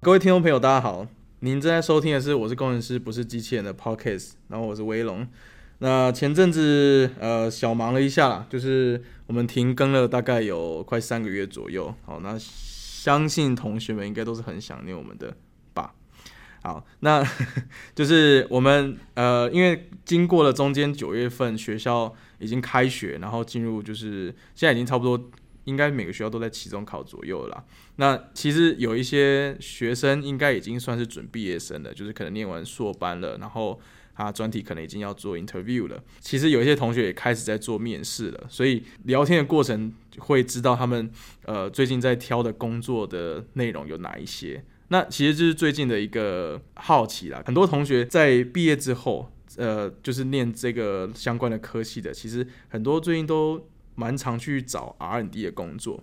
各位听众朋友，大家好，您正在收听的是《我是工程师不是机器人》的 Podcast，然后我是威龙。那前阵子呃小忙了一下啦，就是我们停更了大概有快三个月左右。好，那相信同学们应该都是很想念我们的吧。好，那 就是我们呃，因为经过了中间九月份学校已经开学，然后进入就是现在已经差不多。应该每个学校都在期中考左右了。那其实有一些学生应该已经算是准毕业生了，就是可能念完硕班了，然后他专题可能已经要做 interview 了。其实有一些同学也开始在做面试了，所以聊天的过程会知道他们呃最近在挑的工作的内容有哪一些。那其实就是最近的一个好奇啦。很多同学在毕业之后，呃，就是念这个相关的科系的，其实很多最近都。蛮常去找 R&D 的工作，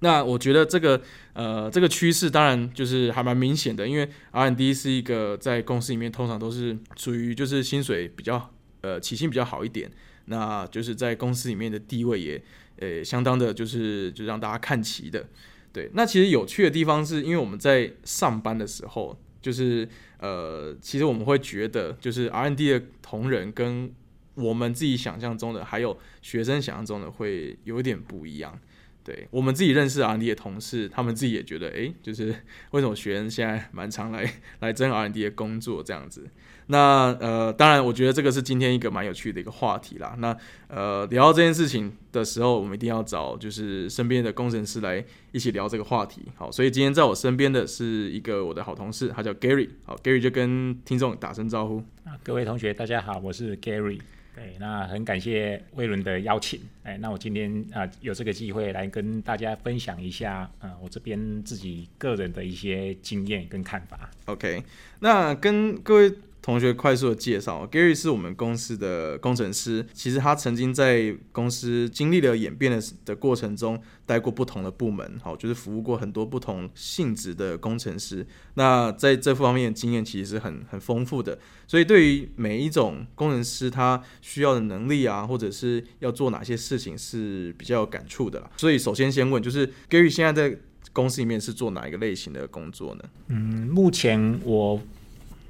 那我觉得这个呃这个趋势当然就是还蛮明显的，因为 R&D 是一个在公司里面通常都是属于就是薪水比较呃起薪比较好一点，那就是在公司里面的地位也呃相当的就是就让大家看齐的。对，那其实有趣的地方是因为我们在上班的时候，就是呃其实我们会觉得就是 R&D 的同仁跟我们自己想象中的，还有学生想象中的，会有点不一样。对我们自己认识 R&D 的同事，他们自己也觉得，哎，就是为什么学生现在蛮常来来争 R&D 的工作这样子。那呃，当然，我觉得这个是今天一个蛮有趣的一个话题啦。那呃，聊到这件事情的时候，我们一定要找就是身边的工程师来一起聊这个话题。好，所以今天在我身边的是一个我的好同事，他叫 Gary。好，Gary 就跟听众打声招呼。各位同学，大家好，我是 Gary。对，那很感谢魏伦的邀请，哎，那我今天啊有这个机会来跟大家分享一下，啊，我这边自己个人的一些经验跟看法。OK，那跟各位。同学快速的介绍，Gary 是我们公司的工程师。其实他曾经在公司经历了演变的的过程中，待过不同的部门，好，就是服务过很多不同性质的工程师。那在这方面的经验其实是很很丰富的。所以对于每一种工程师，他需要的能力啊，或者是要做哪些事情是比较有感触的啦。所以首先先问，就是 Gary 现在在公司里面是做哪一个类型的工作呢？嗯，目前我。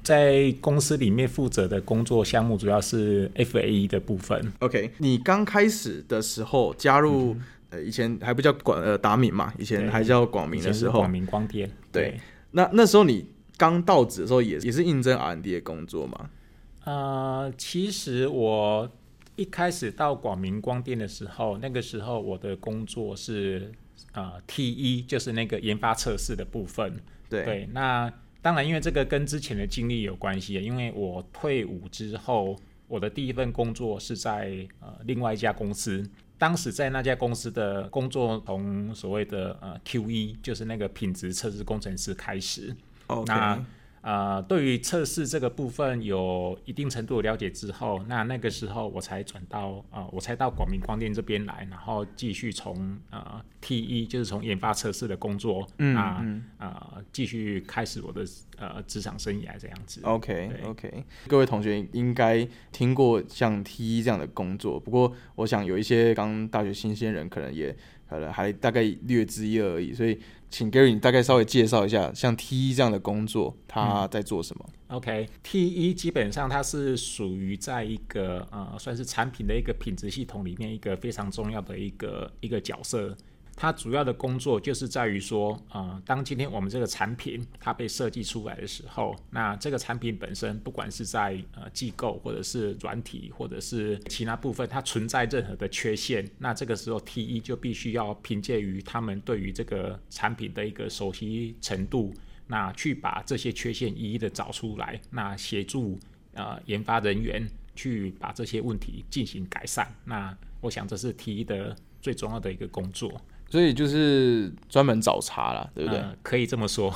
在公司里面负责的工作项目主要是 F A E 的部分。OK，你刚开始的时候加入，呃，以前还不叫广呃达敏嘛，以前还叫广明的时候，广明光电。对，那那时候你刚到职的时候，也也是应征 R&D 的工作吗？呃，其实我一开始到广明光电的时候，那个时候我的工作是呃 T 一，就是那个研发测试的部分。对，那。当然，因为这个跟之前的经历有关系。因为我退伍之后，我的第一份工作是在呃另外一家公司。当时在那家公司的工作，从所谓的呃 Q E，，就是那个品质测试工程师开始。那呃，对于测试这个部分有一定程度的了解之后，那那个时候我才转到呃，我才到广明光电这边来，然后继续从呃 T 一，就是从研发测试的工作，嗯啊呃，继续开始我的呃职场生涯这样子。OK OK，各位同学应该听过像 T 一这样的工作，不过我想有一些刚大学新鲜人可能也可能还大概略知一二而已，所以。请 Gary，你大概稍微介绍一下，像 T 一这样的工作，他在做什么？OK，T 一基本上它是属于在一个呃，算是产品的一个品质系统里面一个非常重要的一个一个角色。它主要的工作就是在于说，呃，当今天我们这个产品它被设计出来的时候，那这个产品本身不管是在呃机构或者是软体或者是其他部分，它存在任何的缺陷，那这个时候 T 一就必须要凭借于他们对于这个产品的一个熟悉程度，那去把这些缺陷一一的找出来，那协助呃研发人员去把这些问题进行改善。那我想这是 T 一的最重要的一个工作。所以就是专门找茬了，对不对？可以这么说，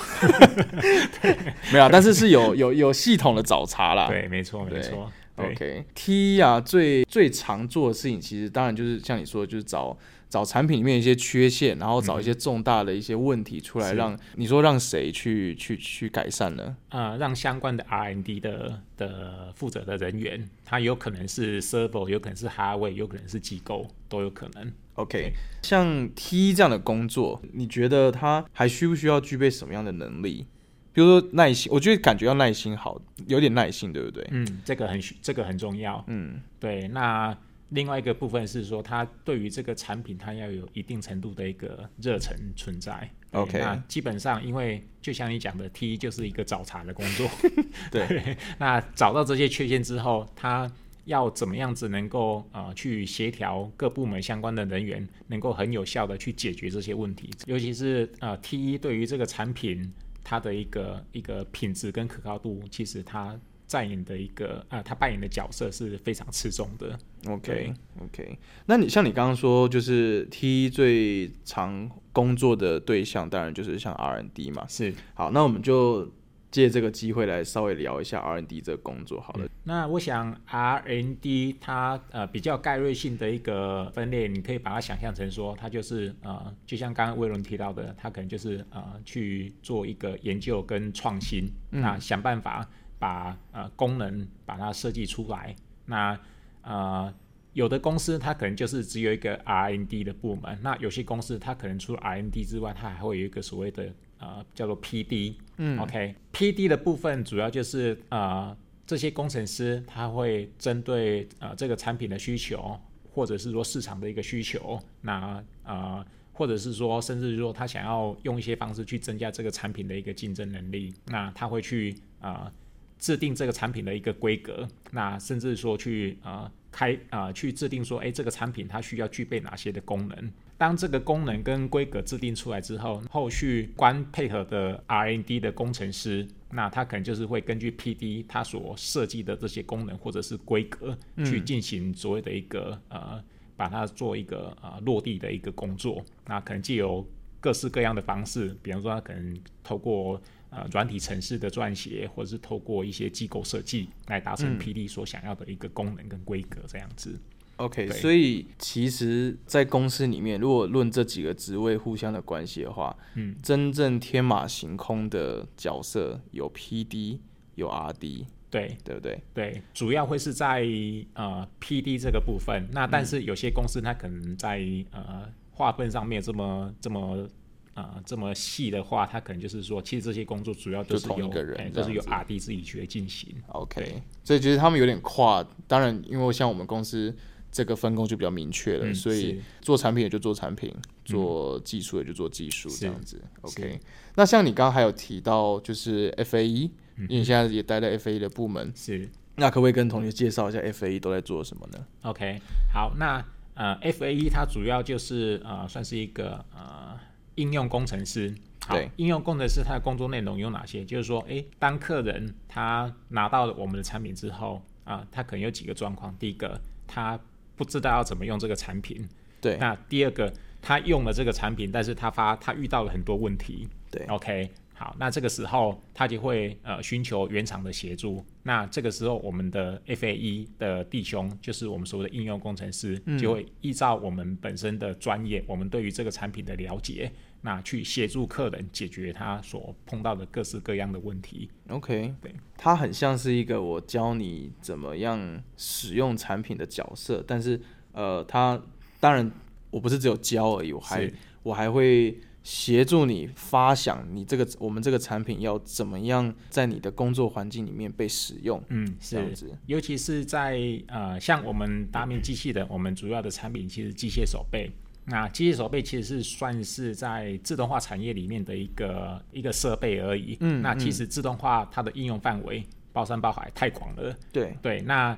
没有，但是是有有有系统的找茬啦。对，没错，没错。OK，T 啊，最最常做的事情，其实当然就是像你说的，就是找找产品里面一些缺陷，然后找一些重大的一些问题出来，让你说让谁去去去改善呢？啊，让相关的 R&D 的的负责的人员，他有可能是 Server，有可能是 Hardware，有可能是机构，都有可能。OK，像 T 这样的工作，你觉得他还需不需要具备什么样的能力？比如说耐心，我觉得感觉要耐心好，有点耐心，对不对？嗯，这个很需这个很重要。嗯，对。那另外一个部分是说，他对于这个产品，他要有一定程度的一个热忱存在。OK 那基本上，因为就像你讲的，T 就是一个找茬的工作。对 那找到这些缺陷之后，他要怎么样子能够呃去协调各部门相关的人员，能够很有效的去解决这些问题，尤其是呃 T 一对于这个产品它的一个一个品质跟可靠度，其实它扮演的一个呃，他扮演的角色是非常吃重的。OK OK，那你像你刚刚说，就是 T 最常工作的对象，当然就是像 R&D 嘛。是，好，那我们就借这个机会来稍微聊一下 R&D 这个工作好了。那我想 R&D 它呃比较概率性的一个分类，你可以把它想象成说，它就是呃，就像刚刚威伦提到的，它可能就是呃去做一个研究跟创新，那想办法把呃功能把它设计出来。那呃有的公司它可能就是只有一个 R&D 的部门，那有些公司它可能除了 R&D 之外，它还会有一个所谓的呃叫做 PD。嗯，OK，PD 的部分主要就是呃这些工程师他会针对呃这个产品的需求，或者是说市场的一个需求，那呃或者是说甚至说他想要用一些方式去增加这个产品的一个竞争能力，那他会去呃制定这个产品的一个规格，那甚至说去呃开啊、呃去制定说，哎，这个产品它需要具备哪些的功能。当这个功能跟规格制定出来之后，后续关配合的 R&D 的工程师，那他可能就是会根据 PD 他所设计的这些功能或者是规格，去进行所谓的一个呃，把它做一个呃落地的一个工作。那可能既有各式各样的方式，比方说他可能透过呃软体程式的撰写，或者是透过一些机构设计来达成 PD 所想要的一个功能跟规格这样子。OK，所以其实，在公司里面，如果论这几个职位互相的关系的话，嗯，真正天马行空的角色有 PD，有 RD，对对不对？对，主要会是在呃 PD 这个部分。那但是有些公司它可能在呃划分上面这么这么。呃，这么细的话，它可能就是说，其实这些工作主要就同一是由个人哎都是由这样子 R D 自己去进行。OK，所以其实他们有点跨，当然，因为像我们公司这个分工就比较明确了，嗯所以做产品也就做产品，做技术也就做技术这样子。OK，那像你刚刚还有提到就是 FAE，、因为你现在也待在 FAE 的部门，是那可不可以跟同学介绍一下 FAE 都在做什么呢？OK，好，那呃，F A E 它主要就是呃，算是一个呃应用工程师。好对，应用工程师他的工作内容有哪些？就是说，诶，当客人他拿到了我们的产品之后啊、他可能有几个状况。第一个，他不知道要怎么用这个产品；对。那第二个，他用了这个产品，但是他发他遇到了很多问题。对。OK，好，那这个时候他就会呃寻求原厂的协助。那这个时候，我们的 FAE 的弟兄，就是我们所谓的应用工程师，就会依照我们本身的专业，我们对于这个产品的了解，那去协助客人解决他所碰到的各式各样的问题。OK，对，它很像是一个我教你怎么样使用产品的角色，但是呃，他当然我不是只有教而已，我还我还会协助你发想你这个我们这个产品要怎么样在你的工作环境里面被使用，嗯，是。这样子。尤其是在呃，像我们大面机器人，我们主要的产品其实机械手背。那机械手背其实是算是在自动化产业里面的一个一个设备而已。嗯那其实自动化它的应用范围包山包海太广了。对，对，那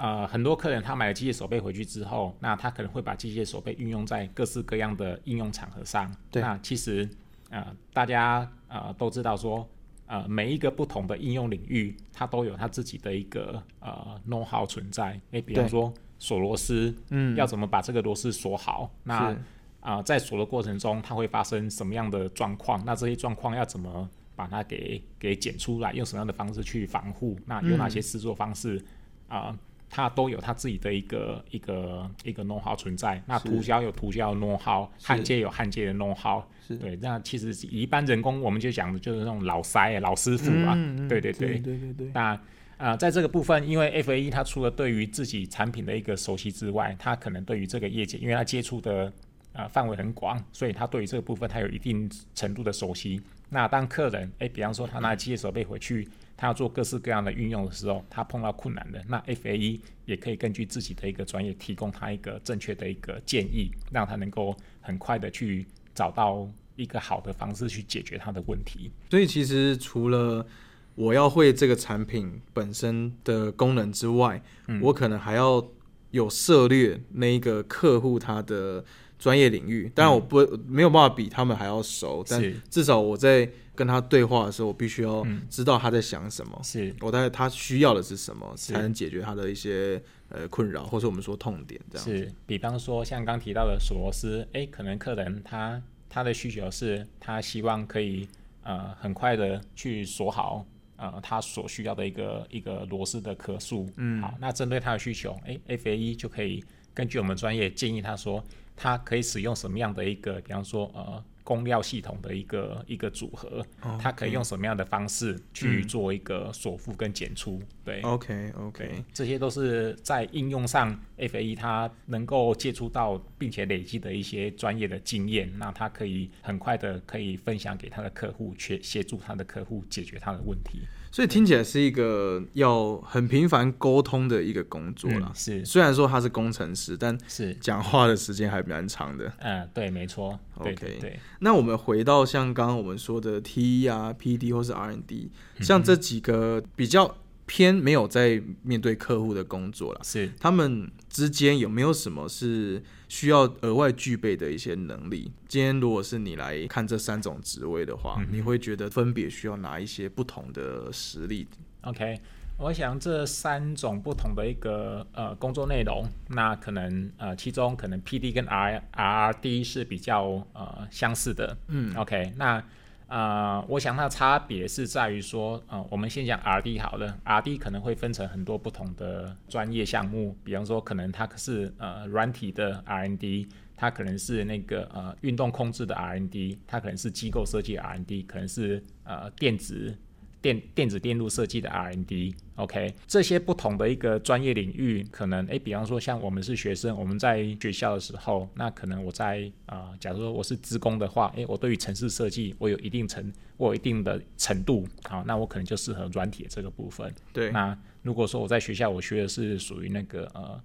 呃，很多客人他买了机械手背回去之后，那他可能会把机械手背运用在各式各样的应用场合上。对那其实呃，大家呃都知道说，呃，每一个不同的应用领域，它都有它自己的一个呃 know how 存在。诶，比方说锁螺丝，嗯，要怎么把这个螺丝锁好？那是啊、在锁的过程中，它会发生什么样的状况？那这些状况要怎么把它给给剪出来？用什么样的方式去防护？那有哪些制作方式啊、它都有它自己的一个一个一个 know how 存在。那涂胶有涂胶的 know how，焊接有焊接的 know how。对，那其实一般人工我们就讲的就是那种老塞老师傅啊。对对对对对对，那呃，在这个部分，因为 F A E 它除了对于自己产品的一个熟悉之外，它可能对于这个业界，因为它接触的呃范围很广，所以它对于这个部分它有一定程度的熟悉。那当客人诶，比方说他拿机械手背回去，他要做各式各样的运用的时候，他碰到困难的，那 FAE 也可以根据自己的一个专业，提供他一个正确的一个建议，让他能够很快的去找到一个好的方式去解决他的问题。所以其实除了我要会这个产品本身的功能之外，我可能还要有涉猎那一个客户他的专业领域。当然，我不没有办法比他们还要熟，但至少我在跟他对话的时候，我必须要知道他在想什么，是我大概他需要的是什么，才能解决他的一些呃困扰，或者我们说痛点这样。是，比方说像刚提到的锁螺丝，诶，可能客人他他的需求是他希望可以呃很快的去锁好呃他所需要的一个一个螺丝的颗数。嗯，好，那针对他的需求，哎 f a e 就可以根据我们专业建议他说，他可以使用什么样的一个，比方说呃。供料系统的一个一个组合，他可以用什么样的方式去做一个锁付跟检出？对，OK OK，这些都是在应用上，FAE 它能够接触到并且累积的一些专业的经验，那他可以很快的可以分享给他的客户，去协助他的客户解决他的问题。所以听起来是一个要很频繁沟通的一个工作啦。是，虽然说他是工程师，但是讲话的时间还蛮长的。嗯，对，没错。OK，对。那我们回到像刚刚我们说的 T E 啊、P D 或是 R N D，像这几个比较。偏没有在面对客户的工作了，是他们之间有没有什么是需要额外具备的一些能力？今天如果是你来看这三种职位的话，你会觉得分别需要哪一些不同的实力？OK，我想这三种不同的一个呃工作内容，那可能呃其中可能 PD 跟 R R D 是比较呃相似的，嗯，OK，那。啊，我想它差别是在于说，啊，我们先讲 R D 好了，R D 可能会分成很多不同的专业项目，比方说可能它是呃软体的 R N D，它可能是那个呃运动控制的 R N D，它可能是机构设计 R N D，可能是呃电子。电电子电路设计的 R&D，OK，这些不同的一个专业领域，可能诶，比方说像我们是学生，我们在学校的时候，那可能我在啊，假如说我是职工的话，诶，我对于城市设计我有一定程，我有一定的程度，好，那我可能就适合软体这个部分。对，那如果说我在学校我学的是属于那个呃。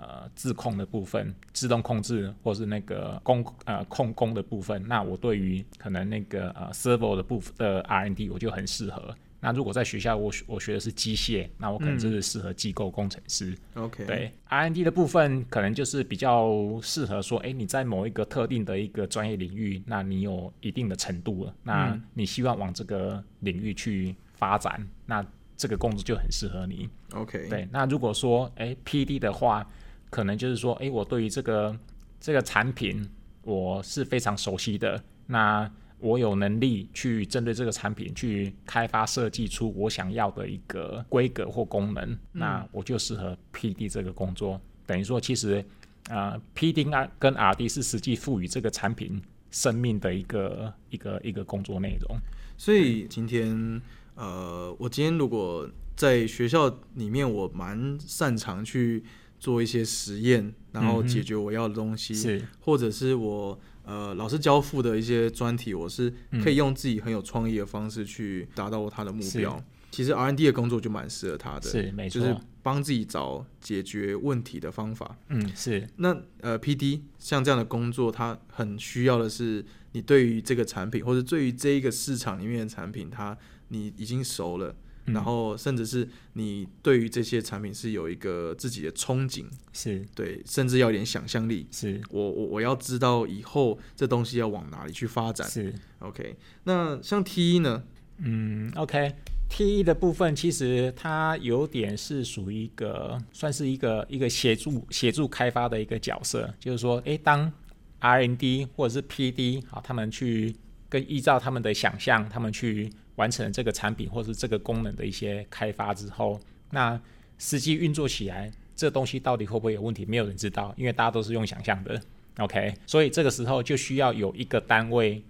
呃，自控的部分，自动控制或是那个工呃控工的部分，那我对于可能那个呃 servo 的部分的 R&D 我就很适合。那如果在学校我我学的是机械，那我可能就是适合机构工程师。OK，对 R&D 的部分可能就是比较适合说，哎，你在某一个特定的一个专业领域，那你有一定的程度了，那你希望往这个领域去发展，那这个工作就很适合你。OK，对，那如果说哎 PD 的话。可能就是说，哎，我对于这个这个产品我是非常熟悉的，那我有能力去针对这个产品去开发设计出我想要的一个规格或功能，那我就适合 PD 这个工作。等于说，其实啊，PD 啊跟 RD 是实际赋予这个产品生命的一个一个一个工作内容。所以今天，呃，我今天如果在学校里面，我蛮擅长去。做一些实验，然后解决我要的东西，是或者是我呃老师交付的一些专题，我是可以用自己很有创意的方式去达到他的目标。其实 R N D 的工作就蛮适合他的，是没错，就是帮自己找解决问题的方法。嗯，是。那呃 P D 像这样的工作，它很需要的是你对于这个产品，或者对于这一个市场里面的产品，它你已经熟了。然后，甚至是你对于这些产品是有一个自己的憧憬，是对，甚至要一点想象力。是我我我要知道以后这东西要往哪里去发展。是 OK。那像 T 一呢？嗯，OK，T 一的部分其实它有点是属于一个算是一个一个协助协助开发的一个角色，就是说，诶，当 R&D 或者是 PD 好，他们去跟依照他们的想象，他们去。完成这个产品或是这个功能的一些开发之后，那实际运作起来，这东西到底会不会有问题？没有人知道，因为大家都是用想象的。OK，所以这个时候就需要有一个单位，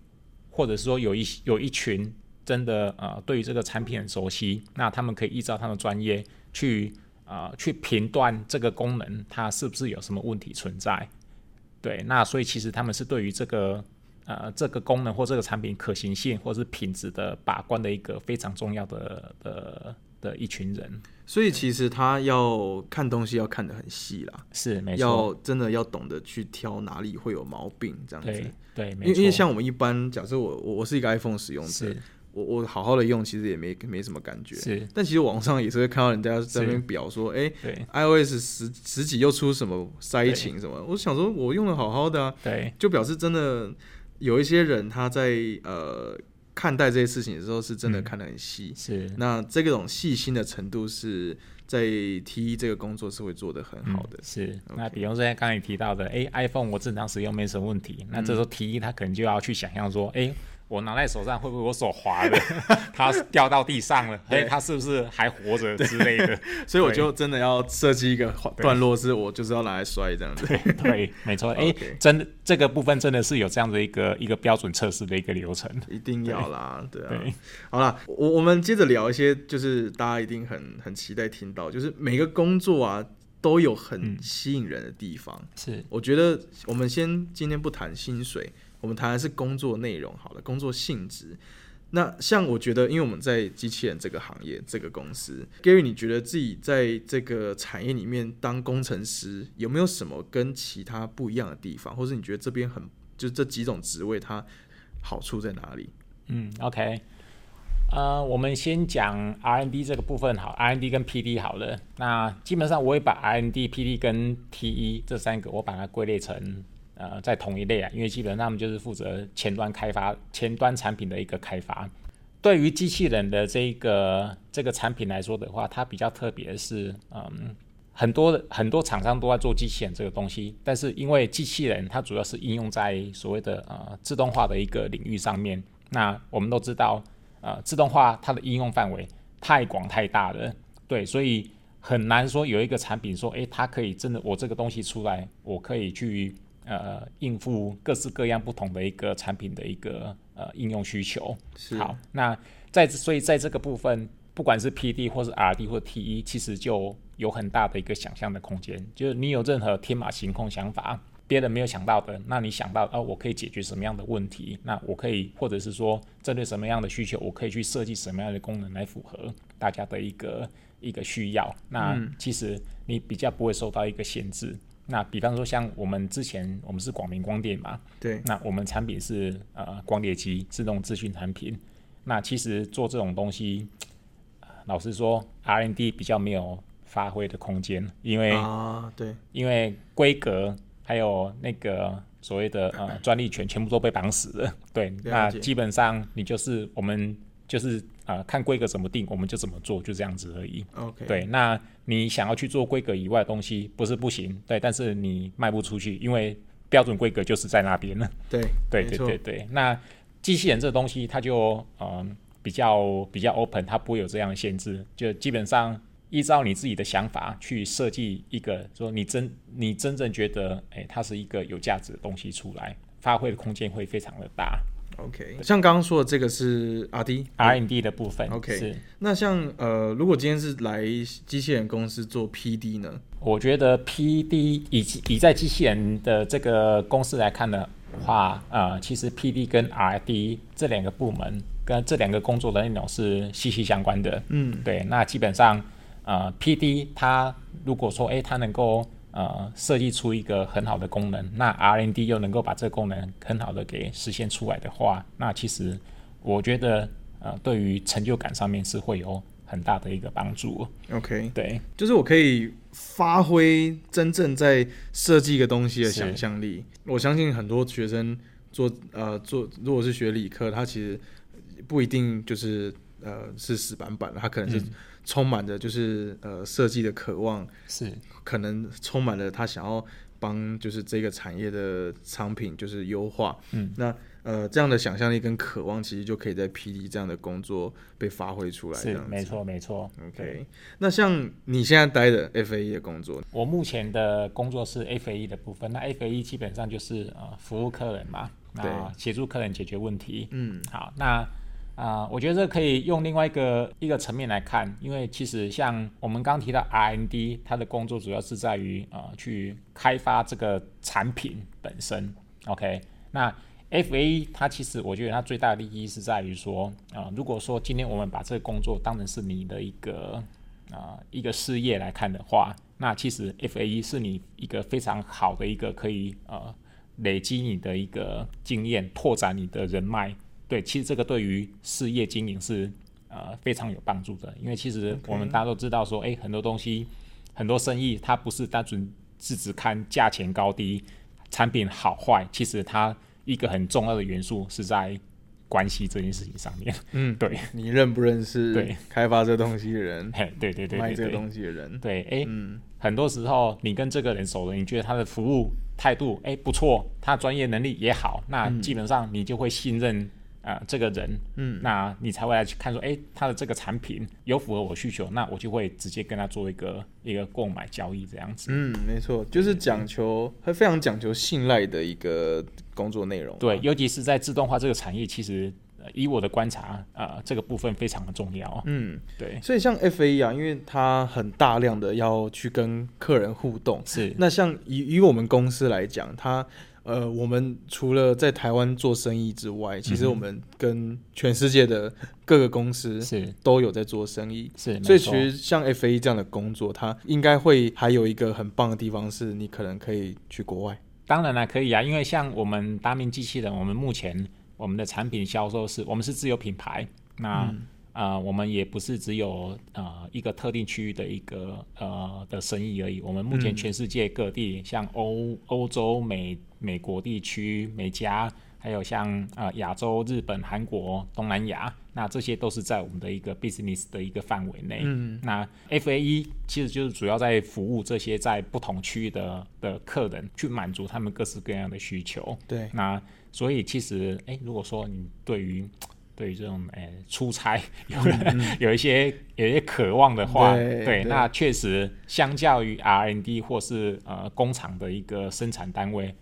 或者是说有一有一群真的呃对于这个产品很熟悉，那他们可以依照他们专业去呃去评断这个功能它是不是有什么问题存在。对，那所以其实他们是对于这个。呃这个功能或这个产品可行性或是品质的把关的一个非常重要的的的一群人。所以其实他要看东西要看得很细啦，是没要错，真的要懂得去挑哪里会有毛病这样子对。对，没因为因为，像我们一般，假设我我我是一个 iPhone 使用者，我我好好的用，其实也没没什么感觉。是，但其实网上也是会看到人家在那边表说，哎、对 i o s 十十几又出什么灾情什么，我想说我用的好好的啊，对就表示真的有一些人他在呃看待这些事情的时候是真的嗯。看得很细，是。那这种细心的程度是在 T 一这个工作是会做得很好的。嗯。是，那比如说像刚才你提到的，哎，iPhone 我正常使用没什么问题，那这时候 T 一他可能就要去想象说，哎，我拿在手上会不会我手滑了，它掉到地上了，哎，对它是不是还活着之类的？所以我就真的要设计一个段落，是我就是要拿来摔这样子。对，没错，哎真的这个部分真的是有这样的一个一个标准测试的一个流程。一定要啦，对啊。对，好啦，我我们接着聊一些，就是大家一定很很期待听到，就是每个工作啊都有很嗯吸引人的地方。是我觉得我们先今天不谈薪水，我们谈的是工作内容好了，工作性质。那像我觉得，因为我们在机器人这个行业、这个公司，Gary，你觉得自己在这个产业里面当工程师，有没有什么跟其他不一样的地方，或者你觉得这边很就这几种职位它好处在哪里？嗯，OK，呃，我们先讲 R&D 这个部分好，R&D 跟 PD 好了。那基本上我会把 R&D、PD 跟 TE 这三个，我把它归类成呃在同一类啊，因为基本上他们就是负责前端开发、前端产品的一个开发。对于机器人的这个这个产品来说的话，它比较特别是，嗯，很多很多厂商都在做机器人这个东西，但是因为机器人它主要是应用在所谓的呃自动化的一个领域上面。那我们都知道，呃，自动化它的应用范围太广太大了，对，所以很难说有一个产品说，诶，它可以真的我这个东西出来，我可以去呃应付各式各样不同的一个产品的一个呃应用需求。好，那在所以在这个部分，不管是 PD 或是 RD 或 TE，其实就有很大的一个想象的空间。就是你有任何天马行空想法，别人没有想到的，那你想到哦，我可以解决什么样的问题？那我可以，或者是说针对什么样的需求，我可以去设计什么样的功能来符合大家的一个一个需要。那其实你比较不会受到一个限制。那比方说像我们之前我们是广明光电嘛，对，那我们产品是呃光碟机，是那种资讯产品。那其实做这种东西，呃老实说，R&D 比较没有发挥的空间，因为、啊，对，因为规格还有那个所谓的呃专利权全部都被绑死了。对，那基本上你就是我们就是呃看规格怎么定，我们就怎么做，就这样子而已。OK，对，那你想要去做规格以外的东西，不是不行，对，但是你卖不出去，因为标准规格就是在那边了。对 对对对对，那机器人这东西，它就嗯比较比较 open，它不会有这样的限制，就基本上依照你自己的想法去设计一个，说你真你真正觉得，哎、它是一个有价值的东西出来，发挥的空间会非常的大。OK，像刚刚说的这个是 RD，RD 的部分 OK 是，那像呃，如果今天是来机器人公司做 PD 呢？我觉得 PD 以及以在机器人的这个公司来看的话，呃，其实 PD 跟 R&D 这两个部门跟这两个工作的内容是息息相关的。嗯，对，那基本上，呃，PD 它如果说，诶，它能够呃设计出一个很好的功能，那 R&D 又能够把这个功能很好的给实现出来的话，那其实我觉得，呃，对于成就感上面是会有很大的一个帮助。OK，对，就是我可以发挥真正在设计一个东西的想象力。我相信很多学生做呃做，如果是学理科，他其实不一定就是呃是死板板的，他可能是嗯充满着就是呃设计的渴望，是可能充满了他想要帮就是这个产业的商品就是优化。嗯，那呃这样的想象力跟渴望，其实就可以在 PD 这样的工作被发挥出来。是没。错没错。对 OK，那像你现在待的 FAE 的工作，我目前的工作是 FAE 的部分，那 FAE 基本上就是呃服务客人嘛，那对协助客人解决问题。嗯，好，那啊、我觉得这可以用另外一个一个层面来看，因为其实像我们刚提到 R&D，它的工作主要是在于呃去开发这个产品本身。OK，那 FA 它其实我觉得它最大的利益是在于说，啊、如果说今天我们把这个工作当成是你的一个啊、一个事业来看的话，那其实 FA 是你一个非常好的一个可以呃累积你的一个经验，拓展你的人脉。对，其实这个对于事业经营是呃非常有帮助的，因为其实我们大家都知道说，诶，很多东西很多生意它不是单纯是只看价钱高低、产品好坏，其实它一个很重要的元素是在关系这件事情上面。嗯，对，你认不认识对开发这东西的人，嘿，对对对卖这个东西的人？对，诶，嗯，很多时候你跟这个人熟了，你觉得他的服务态度诶不错，他专业能力也好，那基本上你就会信任。啊、这个人，嗯，那你才会来去看说，诶，他的这个产品有符合我需求，那我就会直接跟他做一个一个购买交易这样子。嗯，没错，就是讲求，它非常讲求信赖的一个工作内容。对，，尤其是在自动化这个产业，其实、呃以我的观察，呃，这个部分非常的重要。嗯，对，所以像 FA 啊，因为它很大量的要去跟客人互动，是那像以以我们公司来讲，它呃，我们除了在台湾做生意之外，其实我们跟全世界的各个公司 是。都有在做生意。是，所以其实像 FA 这样的工作，它应该会还有一个很棒的地方，是你可能可以去国外。当然了，可以啊，因为像我们达明机器人，我们目前我们的产品销售是我们是自有品牌，那、嗯。呃，我们也不是只有呃一个特定区域的一个呃的生意而已，我们目前嗯。全世界各地，像欧欧洲、美美国地区、美加，还有像呃亚洲、日本、韩国、东南亚，那这些都是在我们的一个 business 的一个范围内。嗯，那 FAE 其实就是主要在服务这些在不同区域的的客人，去满足他们各式各样的需求。对，那所以其实，哎、如果说你对于对于这种诶、出差 有、有一些有一些渴望的话，对对那确实相较于 R N D 或是呃工厂的一个生产单位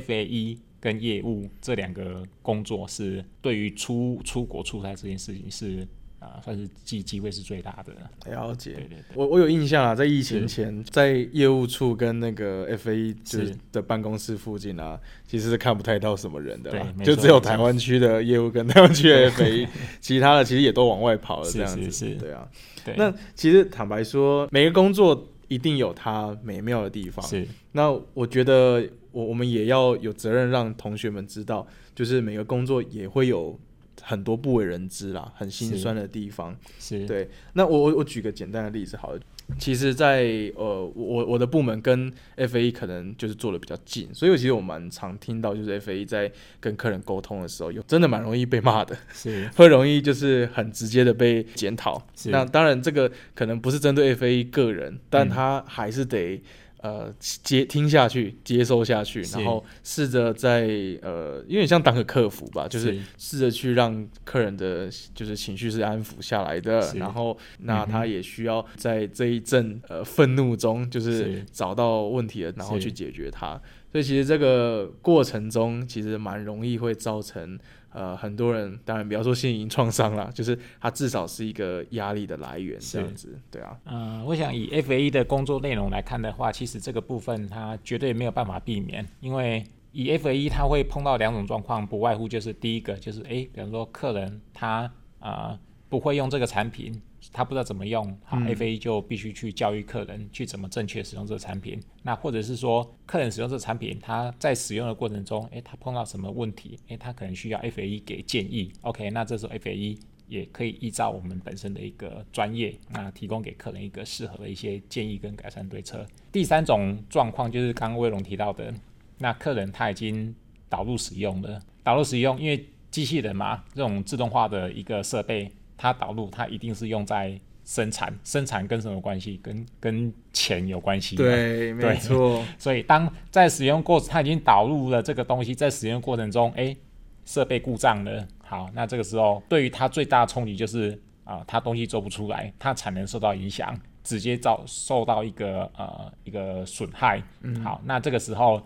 ，FAE 跟业务这两个工作是对于出出国出差这件事情是啊、呃算是机机会是最大的。了解。对对对。我我有印象啊，在疫情前，在业务处跟那个 FA 就是是的办公室附近啊，其实是看不太到什么人的啦就只有台湾区的业务跟 台湾区的 FA，其他的其实也都往外跑了，这样子。是是对啊。对，那其实坦白说，每个工作一定有它美妙的地方。是那我觉得我我们也要有责任让同学们知道，就是每个工作也会有很多不为人知啦，很心酸的地方。是，对，那我我我举个简单的例子好了。其实在，呃，我我的部门跟 FA 可能就是做的比较近，所以其实我蛮常听到，就是 FA 在跟客人沟通的时候，有真的蛮容易被骂的，是 会容易就是很直接的被检讨。那当然，这个可能不是针对 FA 个人，但嗯他还是得呃接听下去，接收下去，然后试着在呃有点像当个客服吧，就是是。试着去让客人的就是情绪是安抚下来的，然后那他也需要在这一阵呃愤怒中，就是是。找到问题了，然后去解决它。所以其实这个过程中，其实蛮容易会造成呃很多人，当然不要说心灵创伤啦，就是它至少是一个压力的来源，这样子，对啊，嗯、我想以 FA 的工作内容来看的话，其实这个部分它绝对没有办法避免，因为以 FA 它会碰到两种状况，不外乎就是第一个就是诶，比方说客人他啊、呃不会用这个产品，他不知道怎么用，好、嗯 f a 就必须去教育客人去怎么正确使用这个产品。那或者是说，客人使用这个产品，他在使用的过程中，诶，他碰到什么问题，诶，他可能需要 FA 给建议。OK，那这时候 FA 也可以依照我们本身的一个专业，那提供给客人一个适合的一些建议跟改善对策。第三种状况就是刚刚威龙提到的，那客人他已经导入使用了，导入使用，因为机器人嘛，这种自动化的一个设备，它导入它一定是用在生产，生产跟什么关系？跟跟钱有关系。。对，没错，所以当在使用过程，它已经导入了这个东西，在使用过程中，哎，设备故障了。好，那这个时候对于它最大的冲击就是啊、它东西做不出来，它产能受到影响，直接遭受到一个呃一个损害。好，那这个时候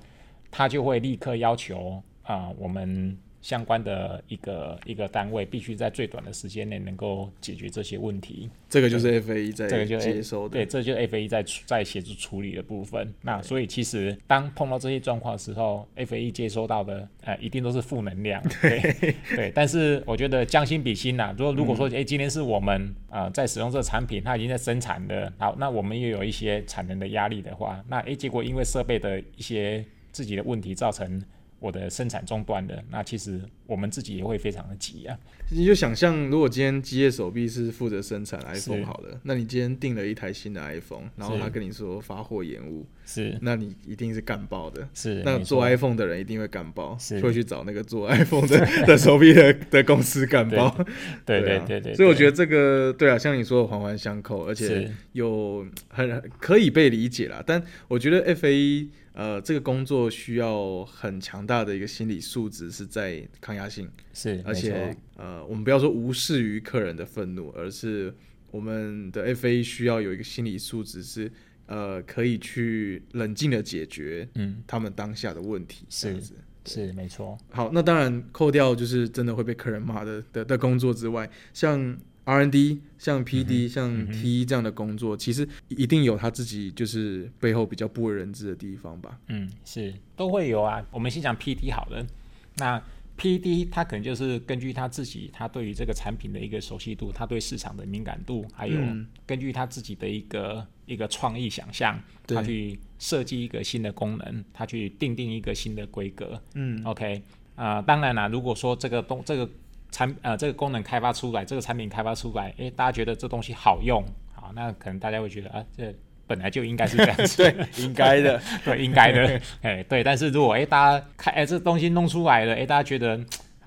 它就会立刻要求啊、我们相关的一个一个单位必须在最短的时间内能够解决这些问题。这个就是 FAE 在这个就接收的。对，这就是 F A 在在协助处理的部分。那所以其实当碰到这些状况的时候，FAE 接收到的呃一定都是负能量。对对，但是我觉得将心比心呐，如果如果说哎、今天是我们呃在使用这个产品，它已经在生产的，好，那我们又有一些产能的压力的话，那哎结果因为设备的一些自己的问题造成。我的生产中断的，那其实我们自己也会非常的急啊。你就想象，如果今天机械手臂是负责生产 iPhone 好的，那你今天订了一台新的 iPhone，然后他跟你说发货延误，是。那你一定是干爆的。是，那做 iPhone 的人一定会干爆，是。会去找那个做 iPhone 的的手臂的的公司干爆。对。对啊。对对，所以我觉得得这个对啊，像你说的环环相扣，而且是。有很可以被理解啦。但我觉得 FA 呃这个工作需要很强大的一个心理素质，是在抗压性，是，而且呃我们不要说无视于客人的愤怒，而是我们的 FA 需要有一个心理素质是呃可以去冷静的解决嗯他们当下的问题，这样是子。是没错，好，那当然扣掉就是真的会被客人骂的的的工作之外，像 R&D、像 PD、像 T 这样的工作，其实一定有他自己就是背后比较不为人知的地方吧。嗯，是都会有啊。我们先讲 PD 好了，那 PD 他可能就是根据他自己，他对于这个产品的一个熟悉度，他对市场的敏感度，还有嗯根据他自己的一个一个创意想象，他去设计一个新的功能，他去定定一个新的规格。嗯 OK，啊、当然啦，如果说这个东这个产呃这个功能开发出来，这个产品开发出来，诶，大家觉得这东西好用，好，那可能大家会觉得啊，这本来就应该是这样子，对，应该的。对，应该的，哎，对。但是如果诶大家看诶这东西弄出来了，诶大家觉得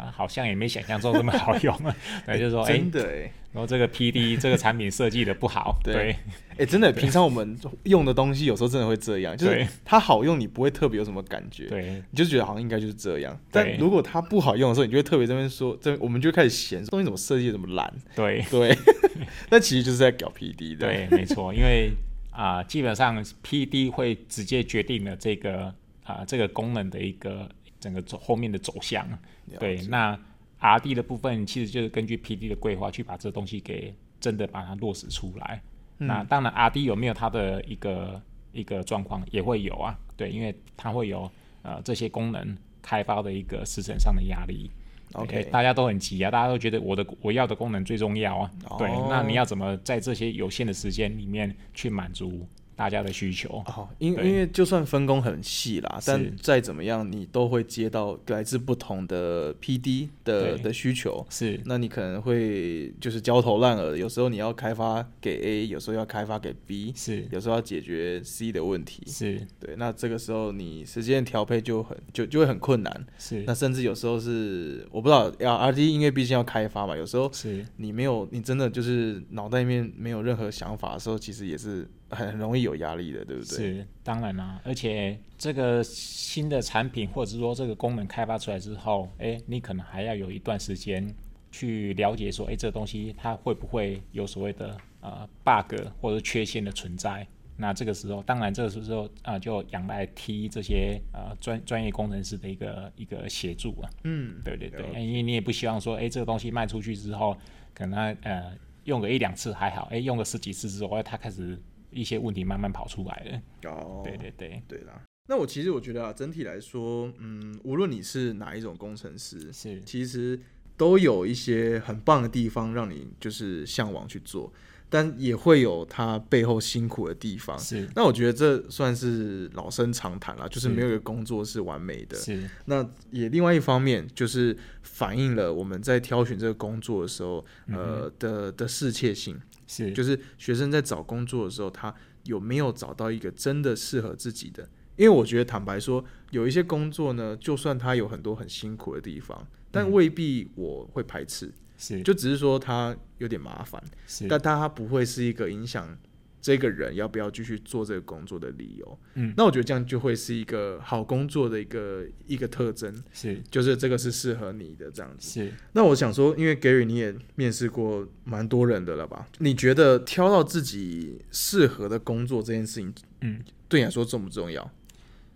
啊好像也没想象中这么好用，对，就是说哎，真的哎，然后这个 PD 这个产品设计的不好，对。对。哎，真的，平常我们用的东西有时候真的会这样，就是它好用，你不会特别有什么感觉，对。你就觉得好像应该就是这样。但如果它不好用的时候，你就会特别这边说，这我们就开始嫌东西怎么设计得这么烂，对。对，那其实就是在搞 PD 的，对，没错，因为啊、基本上 PD 会直接决定了这个啊、这个功能的一个整个走后面的走向。了对，那 R D 的部分其实就是根据 P D 的规划去把这东西给真的把它落实出来。嗯那当然 R D 有没有它的一个一个状况也会有啊，对，因为它会有呃这些功能开发的一个时程上的压力。OK 大家都很急啊，大家都觉得我的我要的功能最重要啊。对哦，那你要怎么在这些有限的时间里面去满足大家的需求？哦，因因为就算分工很细啦，但再怎么样，你都会接到来自不同的 PD 的的需求。是那你可能会就是焦头烂额，有时候你要开发给 A，有时候要开发给 B，是有时候要解决 C 的问题。是对，那这个时候你时间调配就很就就会很困难。是那甚至有时候是我不知道，要 R D 因为毕竟要开发嘛，有时候是你没有，你真的就是脑袋里面没有任何想法的时候，其实也是很很容易有压力的，对不对？是，当然啦、而且这个新的产品或者说这个功能开发出来之后，哎，你可能还要有一段时间去了解说，哎，这个东西它会不会有所谓的呃 bug 或者缺陷的存在。那这个时候，当然这个时候啊、呃就仰赖 T 这些呃专专业工程师的一个一个协助啊。嗯，对对对，因为你也不希望说，哎，这个东西卖出去之后，可能呃用个一两次还好，哎，用个十几次之后，哎，它开始一些问题慢慢跑出来了。哦，对对对，对啦。那我其实我觉得啊，整体来说，嗯，无论你是哪一种工程师，是其实都有一些很棒的地方让你就是向往去做，但也会有它背后辛苦的地方。是那我觉得这算是老生常谈了，就是是没有一个工作是完美的。是那也另外一方面就是反映了我们在挑选这个工作的时候，呃的的适切性，是。就是学生在找工作的时候，他有没有找到一个真的适合自己的？因为我觉得坦白说，有一些工作呢，就算他有很多很辛苦的地方，但未必我会排斥，是。就只是说他有点麻烦，是。但他不会是一个影响这个人要不要继续做这个工作的理由。嗯那我觉得这样就会是一个好工作的一个一个特征，是就是这个是适合你的这样子。是那我想说，因为 Gary 你也面试过蛮多人的了吧？你觉得挑到自己适合的工作这件事情，嗯对你来说重不重要？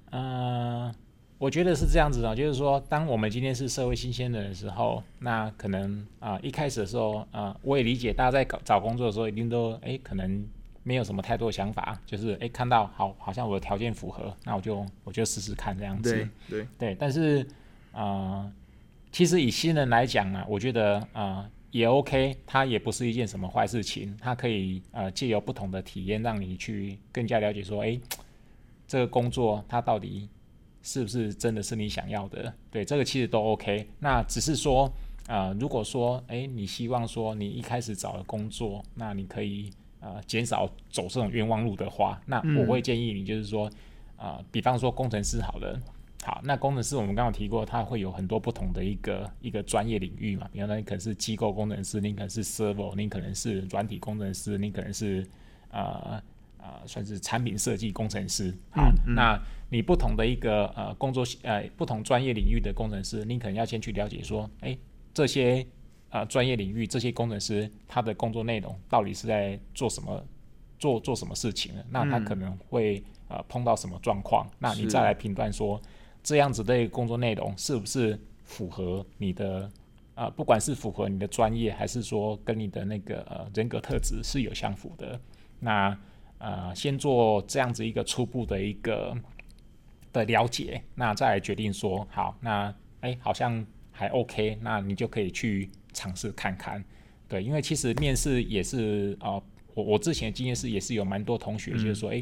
呃，我我觉得是这样子的，就是说，当我们今天是社会新鲜人的时候，那可能啊、一开始的时候啊、我也理解大家在搞找工作的时候，一定都哎可能没有什么太多想法，就是哎看到好好像我的条件符合，那我就我就试试看这样子。对对，对，但是呃，其实以新人来讲啊，我觉得呃也 OK，它也不是一件什么坏事情，它可以呃借由不同的体验，让你去更加了解说，哎，这个工作它到底是不是真的是你想要的？对，这个其实都 OK。那只是说，呃，如果说，哎，你希望说你一开始找的工作，那你可以呃减少走这种冤枉路的话，那我会建议你就是说，啊、比方说工程师好了。好，那工程师我们刚刚提过，他会有很多不同的一个一个专业领域嘛，比方说你可能是机构工程师，你可能是 server，你可能是软体工程师，你可能是呃呃算是产品设计工程师。好，那你不同的一个呃工作呃不同专业领域的工程师，你可能要先去了解说，哎，这些呃专业领域这些工程师他的工作内容到底是在做什么做做什么事情呢？那他可能会呃碰到什么状况？那你再来评断说这样子的一个工作内容是不是符合你的呃，不管是符合你的专业，还是说跟你的那个呃人格特质是有相符的。那呃，先做这样子一个初步的一个的了解，那再来决定说好，那哎好像还 OK，那你就可以去尝试看看。对，因为其实面试也是啊、呃我我之前的经验是也是有蛮多同学就是说，哎、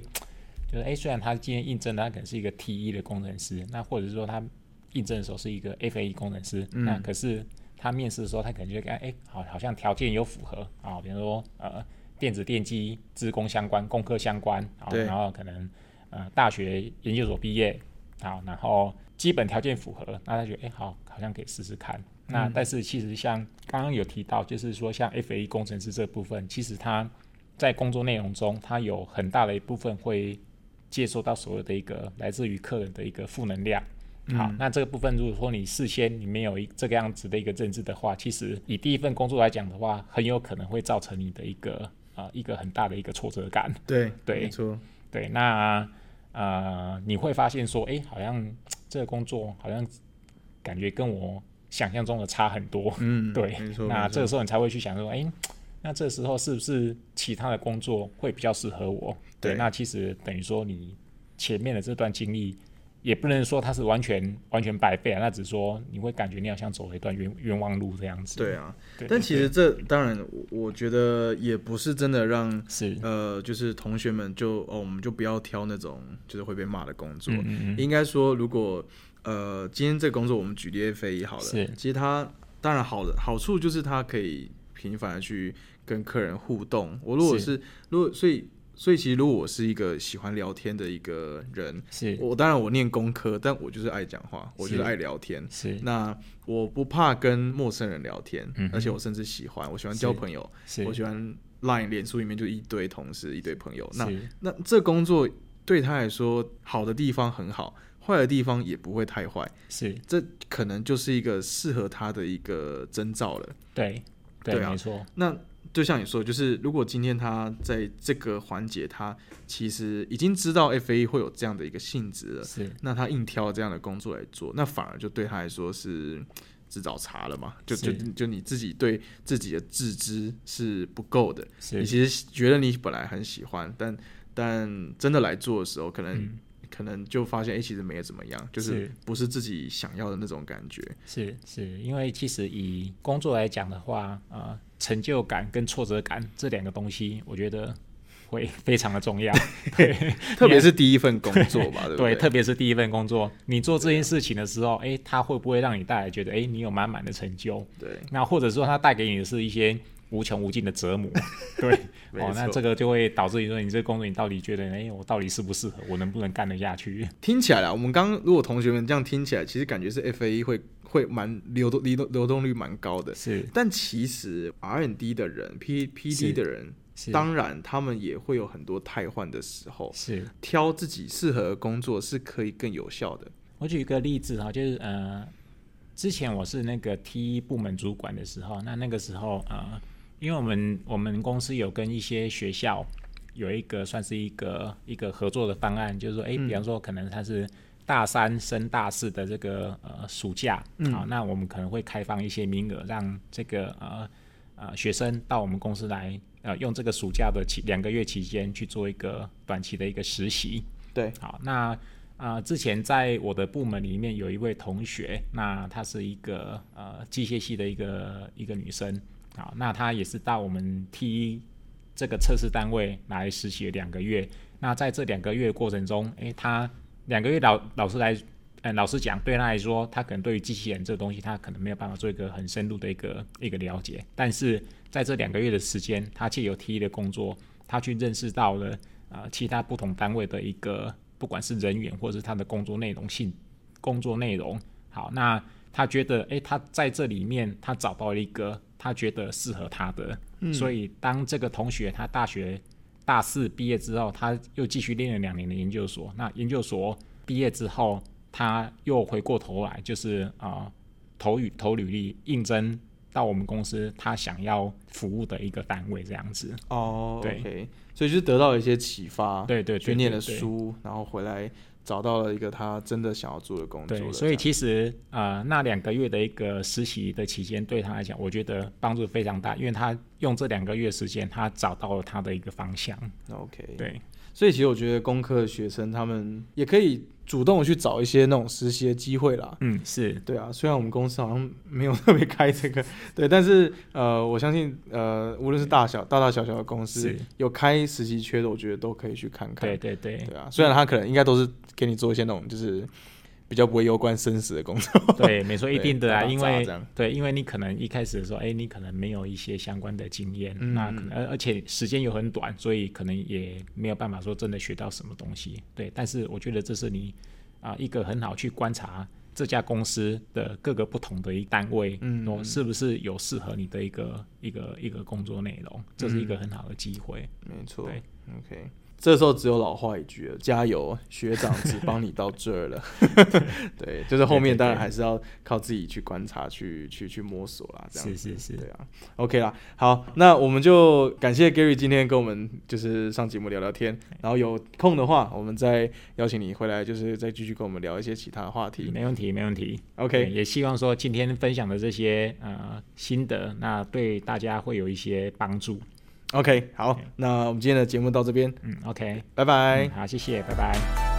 就是哎，虽然他今天应征的他可能是一个 T 一的工程师，那或者是说他应征的时候是一个 FA 工程师，那可是他面试的时候他可能就会看，哎，好好像条件有符合啊，比如说呃电子电机、资工相关、工科相关，啊，然后可能呃大学研究所毕业，好，然后基本条件符合，那他觉得哎好，好像可以试试看。那但是其实像刚刚有提到，就是说像 FA 工程师这部分，其实他在工作内容中，他有很大的一部分会接收到所有的一个来自于客人的一个负能量。好，那这个部分如果说你事先你没有一这个样子的一个认知的话，其实以第一份工作来讲的话，很有可能会造成你的一个啊、呃一个很大的一个挫折感。对 对没错，对，那呃你会发现说，哎，好像这个工作好像感觉跟我想象中的差很多。嗯，对那这个时候你才会去想说，哎，那这时候是不是其他的工作会比较适合我？对那其实等于说你前面的这段经历，也不能说它是完全完全白费啊，那只是说你会感觉你好像走了一段冤冤枉路这样子。对啊，对，但其实这当然，我我觉得也不是真的让是呃，就是同学们就哦，我们就不要挑那种就是会被骂的工作。嗯嗯嗯应该说，如果呃今天这个工作我们举例 FA 好了，是。其实它当然好的好处就是它可以频繁的去跟客人互动。我如果是是如果所以所以其实如果我是一个喜欢聊天的一个人，是。我当然我念工科，但我就是爱讲话，我就是是爱聊天。是。那我不怕跟陌生人聊天，嗯而且我甚至喜欢，我喜欢交朋友，是。我喜欢 Line 脸书里面就一堆同事，一堆朋友。那那这工作对他来说，好的地方很好，坏的地方也不会太坏，是，这可能就是一个适合他的一个征兆了。对对没错，那就像你说，就是如果今天他在这个环节，他其实已经知道 FA 会有这样的一个性质了，是。那他硬挑这样的工作来做，那反而就对他来说是自找茬了嘛？就就就你自己对自己的自知是不够的，你其实觉得你本来很喜欢，但但真的来做的时候，可能、嗯可能就发现，哎、其实没有怎么样，就是是不是自己想要的那种感觉。是是，因为其实以工作来讲的话，呃，成就感跟挫折感这两个东西，我觉得会非常的重要。对特别是第一份工作吧，对不对，对？特别是第一份工作，你做这件事情的时候，哎，它会不会让你带来觉得，哎，你有满满的成就？对，那或者说它带给你的是一些无穷无尽的折磨，对，哦，那错这个就会导致你说你这个工作你到底觉得，哎，我到底适不适合，我能不能干得下去？听起来啦，我们刚如果同学们这样听起来，其实感觉是 F A 会会蛮流动流动流动率蛮高的，是但其实 R N D 的人、P P D 的人，是，当然他们也会有很多汰换的时候，是。挑自己适合的工作是可以更有效的。我举一个例子哈，就是呃，之前我是那个 T 部门主管的时候，那那个时候呃，因为我们我们公司有跟一些学校有一个算是一个一个合作的方案，就是说，哎、比方说可能他是大三升大四的这个呃暑假，好，那我们可能会开放一些名额，让这个呃呃学生到我们公司来，呃，用这个暑假的期两个月期间去做一个短期的一个实习。对，好，那啊、之前在我的部门里面有一位同学，那她是一个呃机械系的一个一个女生，好，那他也是到我们 T 这个测试单位来实习两个月。那在这两个月过程中，诶，他两个月老老师来，呃，老实讲，对他来说，他可能对于机器人这个东西，他可能没有办法做一个很深入的一个一个了解。但是在这两个月的时间，他借由 T 的工作，他去认识到了呃其他不同单位的一个，不管是人员或者是他的工作内容性工作内容。好，那他觉得，诶，他在这里面他找到了一个他觉得适合他的，所以当这个同学他大学大四毕业之后，他又继续练了两年的研究所。那研究所毕业之后，他又回过头来，就是啊、呃投履投履历应征到我们公司他想要服务的一个单位这样子。哦对。所以就是得到了一些启发，对对对去念了书，然后回来找到了一个他真的想要做的工作。对，所以其实呃，那两个月的一个实习的期间，对他来讲，我觉得帮助非常大，因为他用这两个月时间，他找到了他的一个方向。OK，对，所以其实我觉得工科的学生他们也可以主动去找一些那种实习的机会啦。嗯，是，对啊，虽然我们公司好像没有特别开这个，对，但是呃，我相信呃，无论是大小大大小小的公司有开实习缺的，我觉得都可以去看看。对对对对啊，虽然他可能应该都是给你做一些那种就是比较不会攸关生死的工作。对，没错，一定的啊，因为对，因为你可能一开始的时候，哎，你可能没有一些相关的经验，嗯那可能而而且时间又很短，所以可能也没有办法说真的学到什么东西。对，但是我觉得这是你啊、一个很好去观察这家公司的各个不同的一单位，嗯哦，是不是有适合你的一个一个一个工作内容，这是一个很好的机会。没错对，OK。这时候只有老话一句了，加油，学长只帮你到这儿了。对，就是后面当然还是要靠自己去观察、去去去摸索啦，这样子。是是是对啊，OK 啦。好，那我们就感谢 Gary 今天跟我们就是上节目聊聊天，然后有空的话，我们再邀请你回来，就是再继续跟我们聊一些其他的话题。没问题，没问题。OK，也希望说今天分享的这些呃心得，那对大家会有一些帮助。OK，好，那我们今天的节目到这边，嗯，OK，拜拜。嗯好，谢谢，拜拜。